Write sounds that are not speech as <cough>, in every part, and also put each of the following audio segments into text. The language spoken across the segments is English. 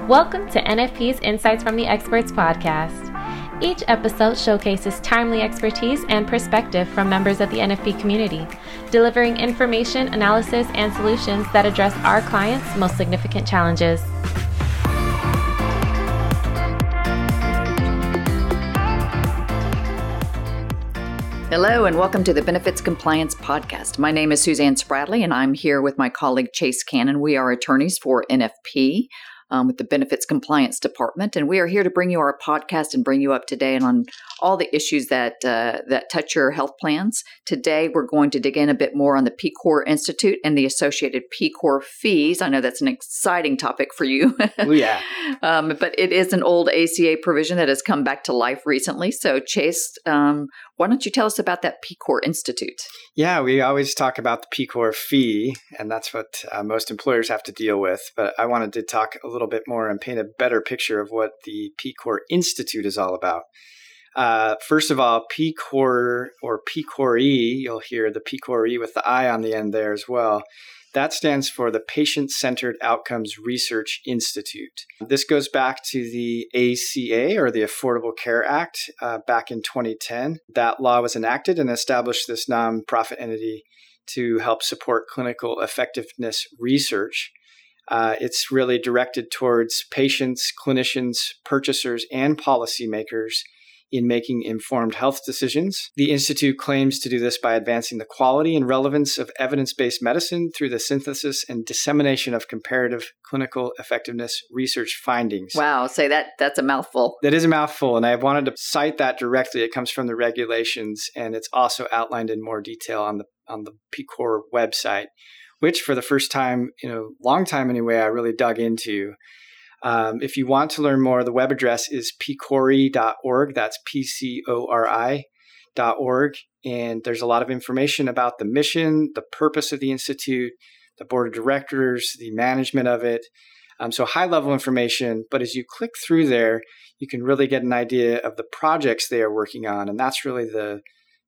Welcome to NFP's Insights from the Experts podcast. Each episode showcases timely expertise and perspective from members of the NFP community, delivering information, analysis, and solutions that address our clients' most significant challenges. Hello, and welcome to the Benefits Compliance Podcast. My name is Suzanne Spradley, and I'm here with my colleague Chase Cannon. We are attorneys for NFP um, with the Benefits Compliance Department, and we are here to bring you our podcast and bring you up today on all the issues that uh, that touch your health plans. Today, we're going to dig in a bit more on the PCOR Institute and the associated PCOR fees. I know that's an exciting topic for you. Oh, yeah. <laughs> um, but it is an old ACA provision that has come back to life recently. So, Chase, um, why don't you tell us about that PCOR Institute? Yeah, we always talk about the PCOR fee, and that's what uh, most employers have to deal with. But I wanted to talk a little bit more and paint a better picture of what the PCOR Institute is all about. Uh, first of all, PCOR or PCORI, you'll hear the PCORI with the I on the end there as well. That stands for the Patient Centered Outcomes Research Institute. This goes back to the ACA or the Affordable Care Act uh, back in 2010. That law was enacted and established this nonprofit entity to help support clinical effectiveness research. Uh, it's really directed towards patients, clinicians, purchasers, and policymakers in making informed health decisions. The Institute claims to do this by advancing the quality and relevance of evidence based medicine through the synthesis and dissemination of comparative clinical effectiveness research findings. Wow, say that that's a mouthful. That is a mouthful, and I wanted to cite that directly. It comes from the regulations, and it's also outlined in more detail on the on the PCOR website, which for the first time, you know, long time anyway, I really dug into. Um, if you want to learn more, the web address is pcori.org. That's P C O R I.org. And there's a lot of information about the mission, the purpose of the Institute, the board of directors, the management of it. Um, so, high level information. But as you click through there, you can really get an idea of the projects they are working on. And that's really the,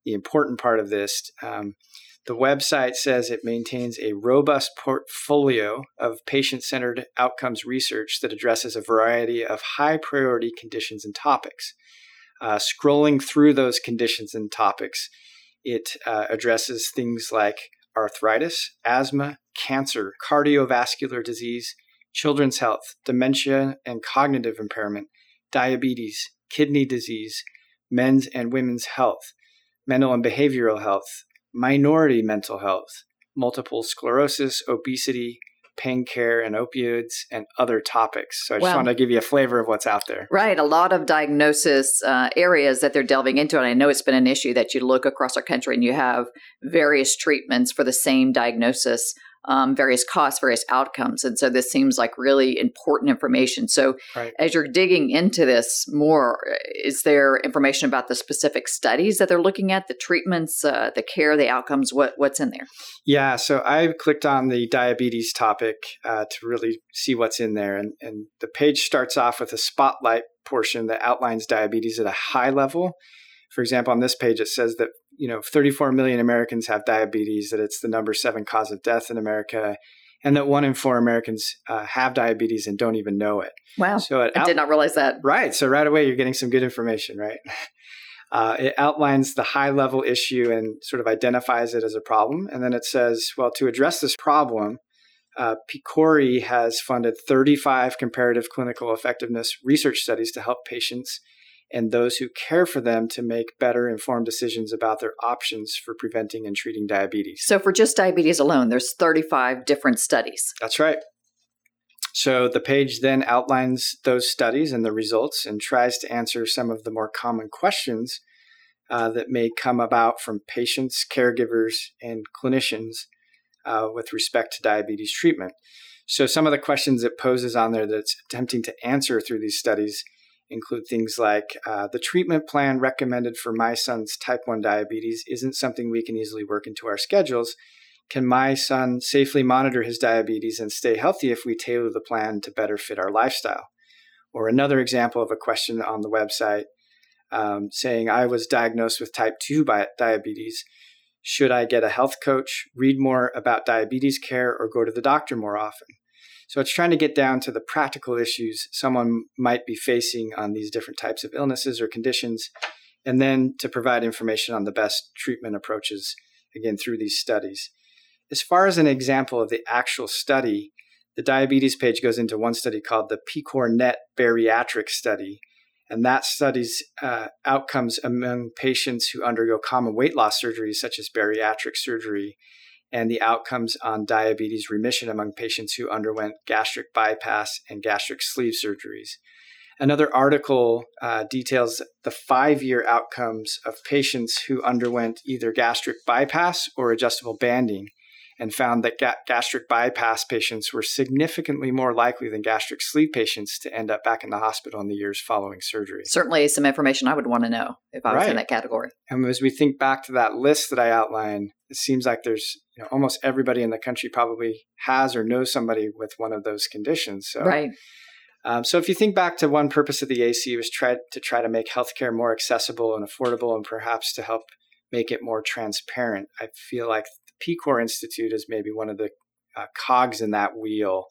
the important part of this. Um, the website says it maintains a robust portfolio of patient centered outcomes research that addresses a variety of high priority conditions and topics. Uh, scrolling through those conditions and topics, it uh, addresses things like arthritis, asthma, cancer, cardiovascular disease, children's health, dementia and cognitive impairment, diabetes, kidney disease, men's and women's health, mental and behavioral health, minority mental health, multiple sclerosis, obesity, pain care and opioids and other topics. So I just wow. want to give you a flavor of what's out there. Right. A lot of diagnosis uh, areas that they're delving into. And I know it's been an issue that you look across our country and you have various treatments for the same diagnosis um, various costs, various outcomes. And so this seems like really important information. So right. as you're digging into this more, is there information about the specific studies that they're looking at, the treatments, uh, the care, the outcomes? What what's in there? Yeah, so I clicked on the diabetes topic uh, to really see what's in there, and and the page starts off with a spotlight portion that outlines diabetes at a high level. For example, on this page, it says that you know 34 million Americans have diabetes, that it's the number seven cause of death in America, and that one in four Americans uh, have diabetes and don't even know it. Wow! So it I out- did not realize that. Right. So right away, you're getting some good information, right? <laughs> Uh, it outlines the high level issue and sort of identifies it as a problem. And then it says, well, to address this problem, uh, PCORI has funded 35 comparative clinical effectiveness research studies to help patients and those who care for them to make better informed decisions about their options for preventing and treating diabetes. So, for just diabetes alone, there's 35 different studies. That's right. So, the page then outlines those studies and the results and tries to answer some of the more common questions uh, that may come about from patients, caregivers, and clinicians uh, with respect to diabetes treatment. So, some of the questions it poses on there that's attempting to answer through these studies include things like uh, the treatment plan recommended for my son's type 1 diabetes isn't something we can easily work into our schedules. Can my son safely monitor his diabetes and stay healthy if we tailor the plan to better fit our lifestyle? Or another example of a question on the website um, saying, I was diagnosed with type 2 diabetes. Should I get a health coach, read more about diabetes care, or go to the doctor more often? So it's trying to get down to the practical issues someone might be facing on these different types of illnesses or conditions, and then to provide information on the best treatment approaches, again, through these studies. As far as an example of the actual study, the diabetes page goes into one study called the PCORnet Bariatric Study, and that studies uh, outcomes among patients who undergo common weight loss surgeries, such as bariatric surgery, and the outcomes on diabetes remission among patients who underwent gastric bypass and gastric sleeve surgeries. Another article uh, details the five year outcomes of patients who underwent either gastric bypass or adjustable banding and found that ga- gastric bypass patients were significantly more likely than gastric sleeve patients to end up back in the hospital in the years following surgery. Certainly, some information I would want to know if I was right. in that category. And as we think back to that list that I outlined, it seems like there's you know, almost everybody in the country probably has or knows somebody with one of those conditions. So, right. Um, so if you think back to one purpose of the AC was try to try to make healthcare more accessible and affordable, and perhaps to help make it more transparent. I feel like PCOR Institute is maybe one of the uh, cogs in that wheel,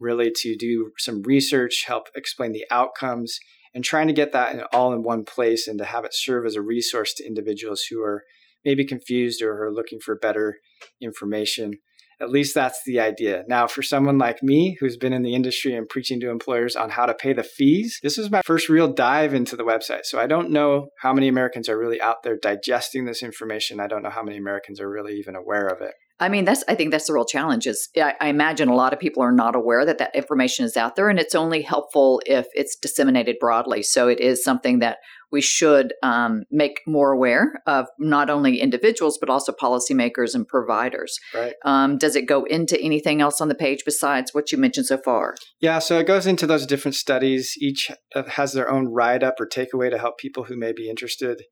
really to do some research, help explain the outcomes, and trying to get that in, all in one place and to have it serve as a resource to individuals who are maybe confused or are looking for better information. At least that's the idea. Now, for someone like me who's been in the industry and preaching to employers on how to pay the fees, this is my first real dive into the website. So I don't know how many Americans are really out there digesting this information. I don't know how many Americans are really even aware of it. I mean, that's I think that's the real challenge. Is I, I, imagine a lot of people are not aware that that information is out there, and it's only helpful if it's disseminated broadly. So it is something that we should um, make more aware of, not only individuals but also policymakers and providers. Right. Um, does it go into anything else on the page besides what you mentioned so far? Yeah, so it goes into those different studies. Each has their own write up or takeaway to help people who may be interested.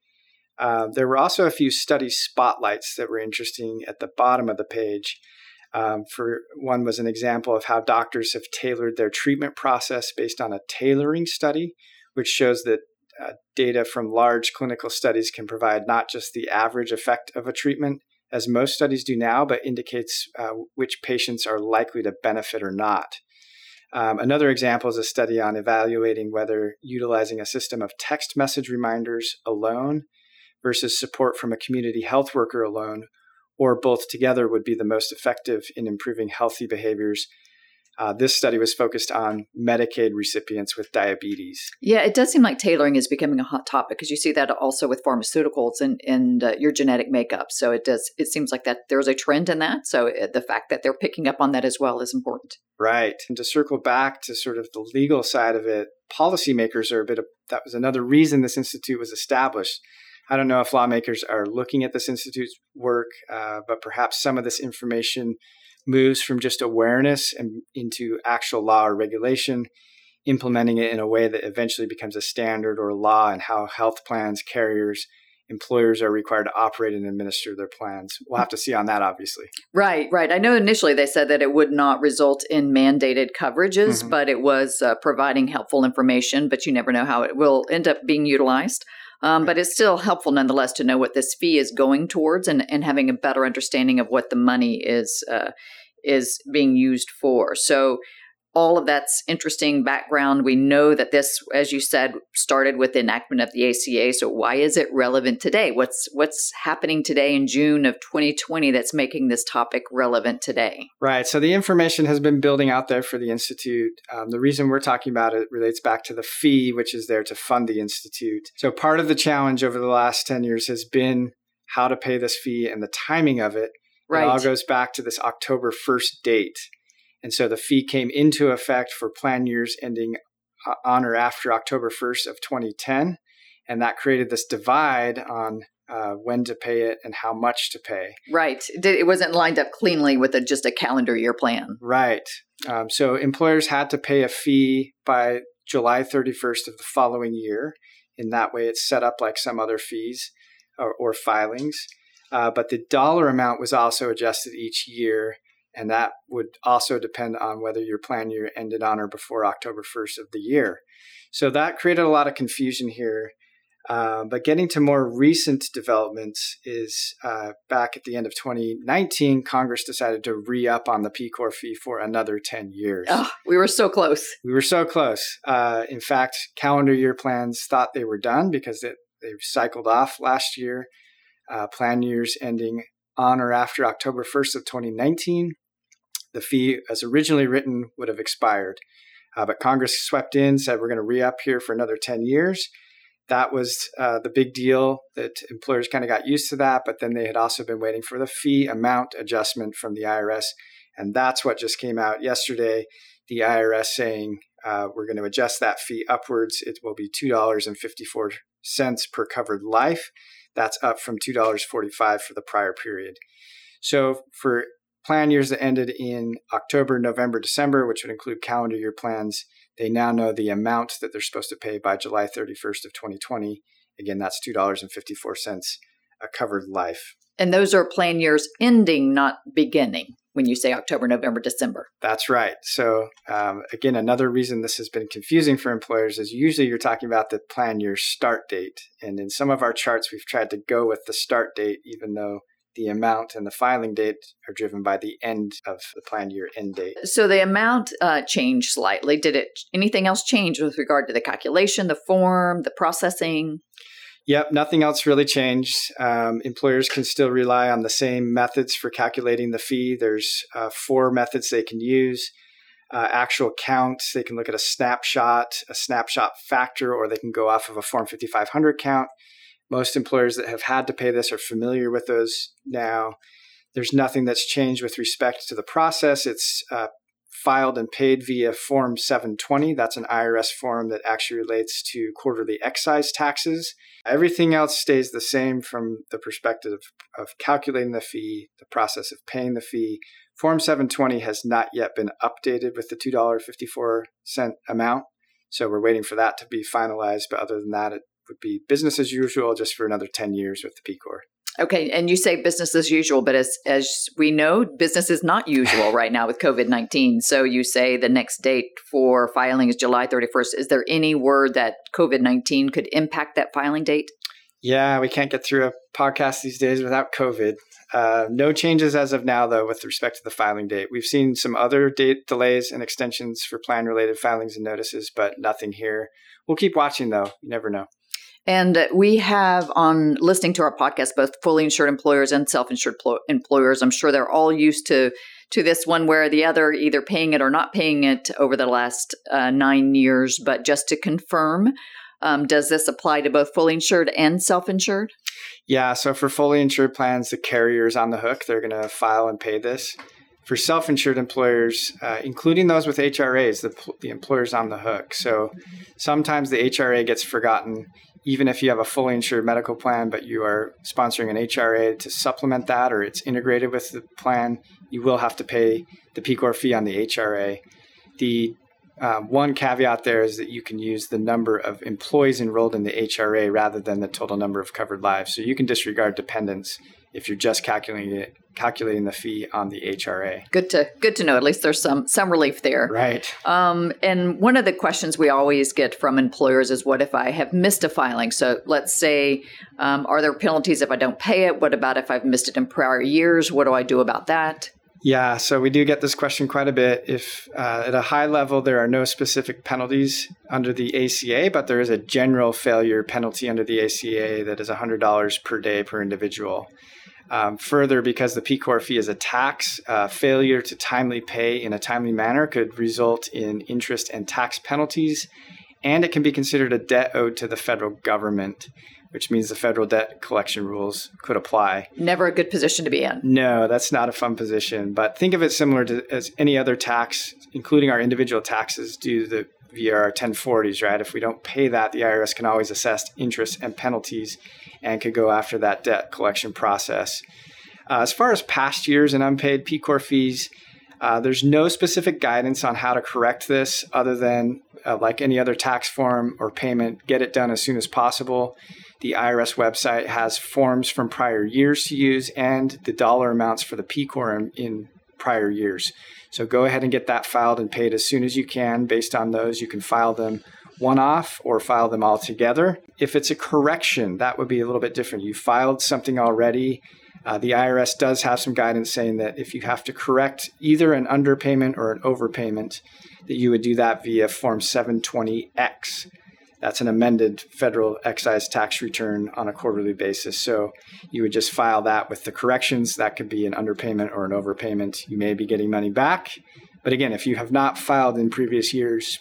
Uh, there were also a few study spotlights that were interesting at the bottom of the page. Um, for one was an example of how doctors have tailored their treatment process based on a tailoring study, which shows that uh, data from large clinical studies can provide not just the average effect of a treatment, as most studies do now, but indicates uh, which patients are likely to benefit or not. Um, another example is a study on evaluating whether utilizing a system of text message reminders alone versus support from a community health worker alone, or both together, would be the most effective in improving healthy behaviors. Uh, this study was focused on Medicaid recipients with diabetes. Yeah, it does seem like tailoring is becoming a hot topic because you see that also with pharmaceuticals and, and uh, your genetic makeup. So it does. It seems like that there's a trend in that. So it, uh, the fact that they're picking up on that as well is important. Right. And to circle back to sort of the legal side of it, policymakers are a bit of that was another reason this institute was established I don't know if lawmakers are looking at this institute's work, uh, but perhaps some of this information moves from just awareness and into actual law or regulation, implementing it in a way that eventually becomes a standard or law and how health plans, carriers, employers are required to operate and administer their plans. We'll have to see on that, obviously. Right, right. I know initially they said that it would not result in mandated coverages, mm-hmm. but it was uh, providing helpful information, but you never know how it will end up being utilized. Um, but it's still helpful nonetheless to know what this fee is going towards and, and having a better understanding of what the money is uh, is being used for. So all of that's interesting background. We know that this, as you said, started with the enactment of the ACA. So why is it relevant today? What's what's happening today in June of 2020 that's making this topic relevant today? Right. So the information has been building out there for the institute. Um, the reason we're talking about it relates back to the fee, which is there to fund the institute. So part of the challenge over the last 10 years has been how to pay this fee and the timing of it. Right. It all goes back to this October 1st date. And so the fee came into effect for plan years ending uh, on or after October 1st of 2010. And that created this divide on uh, when to pay it and how much to pay. Right. It wasn't lined up cleanly with a, just a calendar year plan. Right. Um, so employers had to pay a fee by July 31st of the following year. In that way, it's set up like some other fees or, or filings. Uh, but the dollar amount was also adjusted each year and that would also depend on whether your plan year ended on or before October 1st of the year. So that created a lot of confusion here. Uh, but getting to more recent developments is uh, back at the end of 2019, Congress decided to re up on the PCOR fee for another 10 years. Oh, we were so close. We were so close. Uh, in fact, calendar year plans thought they were done because it, they cycled off last year. Uh, plan years ending on or after October 1st of 2019. The fee, as originally written, would have expired. Uh, but Congress swept in, said we're going to re up here for another 10 years. That was uh, the big deal that employers kind of got used to that but then they had also been waiting for the fee amount adjustment from the irs and that's what just came out yesterday. The irs saying uh, we're going to adjust that fee upwards. It will be $2.54 per covered life. That's up from $2.45 for the prior period. So for plan years that ended in october november december which would include calendar year plans they now know the amount that they're supposed to pay by July 31st of 2020. Again, that's $2.54 a covered life. And those are plan years ending, not beginning when you say October, November, December. That's right. So, um, again, another reason this has been confusing for employers is usually you're talking about the plan year start date. And in some of our charts, we've tried to go with the start date, even though the amount and the filing date are driven by the end of the planned year end date. So the amount uh, changed slightly. Did it anything else change with regard to the calculation, the form, the processing? Yep, nothing else really changed. Um, employers can still rely on the same methods for calculating the fee. There's uh, four methods they can use. Uh, actual counts, they can look at a snapshot, a snapshot factor, or they can go off of a Form 5500 count. Most employers that have had to pay this are familiar with those now. There's nothing that's changed with respect to the process. It's uh, filed and paid via Form 720. That's an IRS form that actually relates to quarterly excise taxes. Everything else stays the same from the perspective of calculating the fee, the process of paying the fee. Form 720 has not yet been updated with the $2.54 amount. So we're waiting for that to be finalized. But other than that, it would be business as usual just for another 10 years with the PCOR. Okay, and you say business as usual, but as as we know, business is not usual <laughs> right now with COVID nineteen. So you say the next date for filing is July thirty first. Is there any word that COVID nineteen could impact that filing date? Yeah, we can't get through a podcast these days without COVID. Uh, no changes as of now, though, with respect to the filing date. We've seen some other date delays and extensions for plan related filings and notices, but nothing here. We'll keep watching, though. You never know. And we have on listening to our podcast both fully insured employers and self-insured pl- employers. I'm sure they're all used to to this one way or the other, either paying it or not paying it over the last uh, nine years. But just to confirm, um, does this apply to both fully insured and self-insured? Yeah. So for fully insured plans, the carrier is on the hook. They're going to file and pay this. For self-insured employers, uh, including those with HRAs, the, the employer's on the hook. So sometimes the HRA gets forgotten even if you have a fully insured medical plan, but you are sponsoring an HRA to supplement that or it's integrated with the plan, you will have to pay the PCOR fee on the HRA. The um, one caveat there is that you can use the number of employees enrolled in the HRA rather than the total number of covered lives. So you can disregard dependents if you're just calculating it calculating the fee on the HRA. Good to good to know. At least there's some some relief there. Right. Um, and one of the questions we always get from employers is, "What if I have missed a filing?" So let's say, um, are there penalties if I don't pay it? What about if I've missed it in prior years? What do I do about that? Yeah, so we do get this question quite a bit. If uh, at a high level there are no specific penalties under the ACA, but there is a general failure penalty under the ACA that is $100 per day per individual. Um, further, because the PCOR fee is a tax, uh, failure to timely pay in a timely manner could result in interest and tax penalties, and it can be considered a debt owed to the federal government, which means the federal debt collection rules could apply. Never a good position to be in. No, that's not a fun position. But think of it similar to as any other tax, including our individual taxes due to the via our 1040s, right? If we don't pay that, the IRS can always assess interest and penalties and could go after that debt collection process. Uh, as far as past years and unpaid PCOR fees, uh, there's no specific guidance on how to correct this other than, uh, like any other tax form or payment, get it done as soon as possible. The IRS website has forms from prior years to use and the dollar amounts for the PCOR in, in prior years. So go ahead and get that filed and paid as soon as you can. Based on those, you can file them one off or file them all together. If it's a correction, that would be a little bit different. You filed something already. Uh, the IRS does have some guidance saying that if you have to correct either an underpayment or an overpayment, that you would do that via Form 720X. That's an amended federal excise tax return on a quarterly basis. So you would just file that with the corrections. That could be an underpayment or an overpayment. You may be getting money back. But again, if you have not filed in previous years,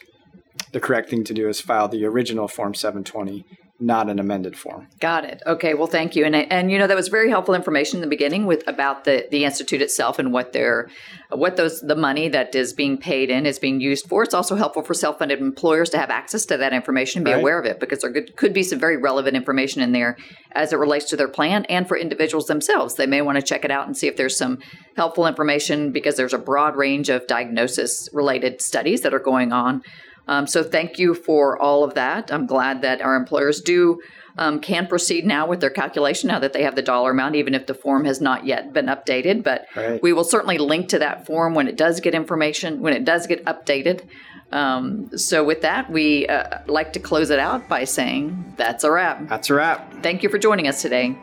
the correct thing to do is file the original Form 720 not an amended form. Got it. Okay. Well, thank you. And and you know that was very helpful information in the beginning with about the the institute itself and what their what those the money that is being paid in is being used for. It's also helpful for self funded employers to have access to that information and be right. aware of it because there could, could be some very relevant information in there as it relates to their plan and for individuals themselves. They may want to check it out and see if there's some helpful information because there's a broad range of diagnosis related studies that are going on um, so thank you for all of that. I'm glad that our employers do um, can proceed now with their calculation now that they have the dollar amount, even if the form has not yet been updated. But right. we will certainly link to that form when it does get information, when it does get updated. Um, so with that, we uh, like to close it out by saying that's a wrap. That's a wrap. Thank you for joining us today.